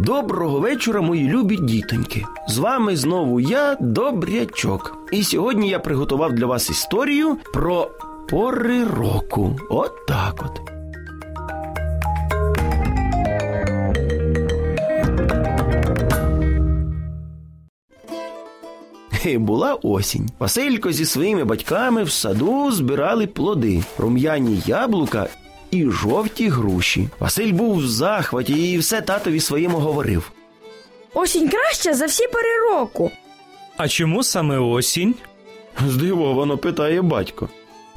Доброго вечора, мої любі дітоньки. З вами знову я, Добрячок. І сьогодні я приготував для вас історію про пори року. От так от. Була осінь. Василько зі своїми батьками в саду збирали плоди, рум'яні яблука і жовті груші. Василь був в захваті і все татові своєму говорив. Осінь краща за всі пори року. А чому саме осінь? Здивовано питає батько.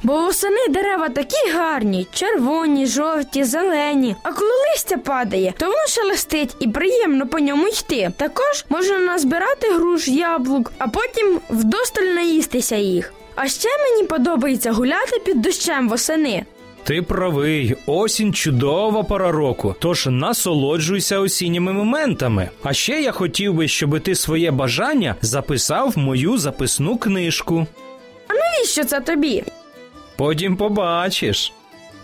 Бо восени дерева такі гарні, червоні, жовті, зелені. А коли листя падає, то воно шелестить і приємно по ньому йти. Також можна назбирати груш, яблук, а потім вдосталь наїстися їх. А ще мені подобається гуляти під дощем восени. Ти правий, осінь чудова пора року, тож насолоджуйся осінніми моментами. А ще я хотів би, щоб ти своє бажання записав в мою записну книжку. А навіщо це тобі? Потім побачиш.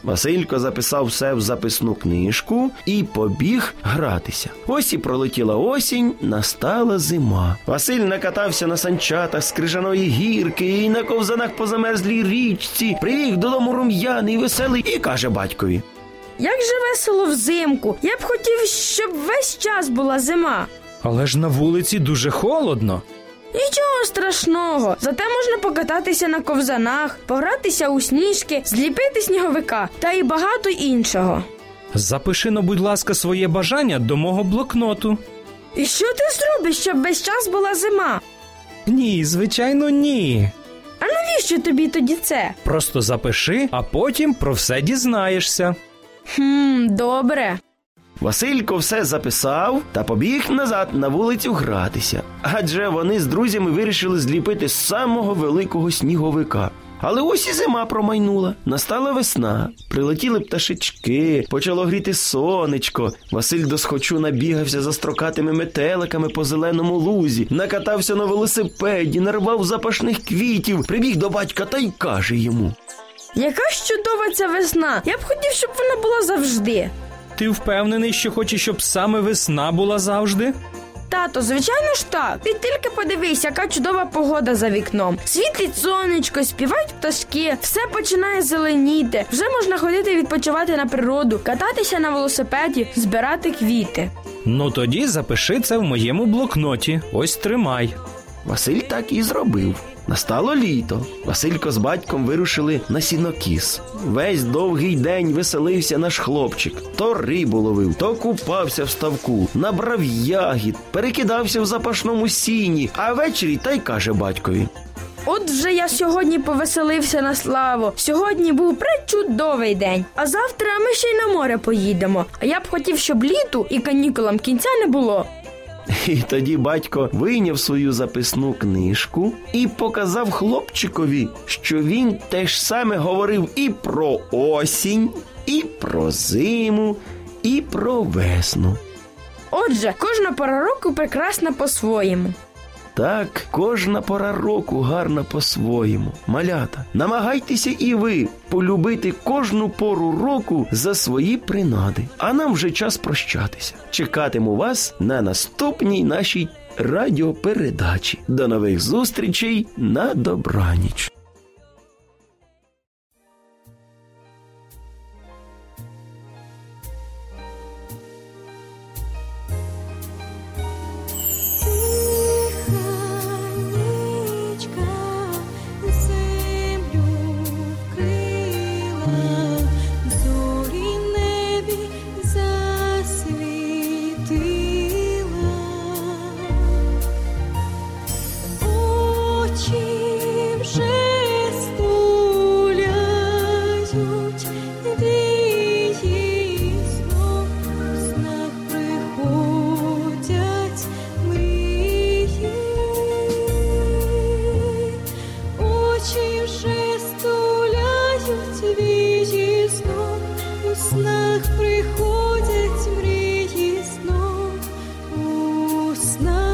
Василько записав все в записну книжку і побіг гратися. Ось і пролетіла осінь, настала зима. Василь накатався на санчатах з крижаної гірки і на ковзанах по замерзлій річці, привіг додому рум'яний, веселий і каже батькові. Як же весело взимку. Я б хотів, щоб весь час була зима. Але ж на вулиці дуже холодно. Нічого страшного, зате можна покататися на ковзанах, погратися у сніжки, зліпити сніговика та і багато іншого. Запиши, ну, будь ласка, своє бажання до мого блокноту. І що ти зробиш, щоб весь час була зима? Ні, звичайно, ні. А навіщо тобі тоді це? Просто запиши, а потім про все дізнаєшся. Хм, добре. Василько все записав та побіг назад на вулицю гратися. Адже вони з друзями вирішили зліпити самого великого сніговика. Але ось і зима промайнула. Настала весна, прилетіли пташечки, почало гріти сонечко. Василь досхочу набігався за строкатими метеликами по зеленому лузі, накатався на велосипеді, нарвав запашних квітів, прибіг до батька та й каже йому. Яка ж чудова ця весна! Я б хотів, щоб вона була завжди. Ти впевнений, що хочеш, щоб саме весна була завжди? Тато, звичайно ж так. Ти тільки подивись, яка чудова погода за вікном. Світить сонечко, співають пташки, все починає зеленіти. Вже можна ходити відпочивати на природу, кататися на велосипеді, збирати квіти. Ну тоді запиши це в моєму блокноті. Ось тримай. Василь так і зробив. Настало літо. Василько з батьком вирушили на сінокіс. Весь довгий день веселився наш хлопчик. То рибу ловив, то купався в ставку, набрав ягід, перекидався в запашному сіні, а ввечері та й каже батькові. От вже я сьогодні повеселився на славу. Сьогодні був пречудовий день. А завтра ми ще й на море поїдемо. А я б хотів, щоб літу і канікулам кінця не було. І тоді батько вийняв свою записну книжку і показав хлопчикові, що він теж саме говорив і про осінь, і про зиму, і про весну. Отже, кожна пора року прекрасна по-своєму. Так, кожна пора року гарна по-своєму. Малята, намагайтеся і ви полюбити кожну пору року за свої принади. А нам вже час прощатися. Чекатиму вас на наступній нашій радіопередачі. До нових зустрічей на добраніч. not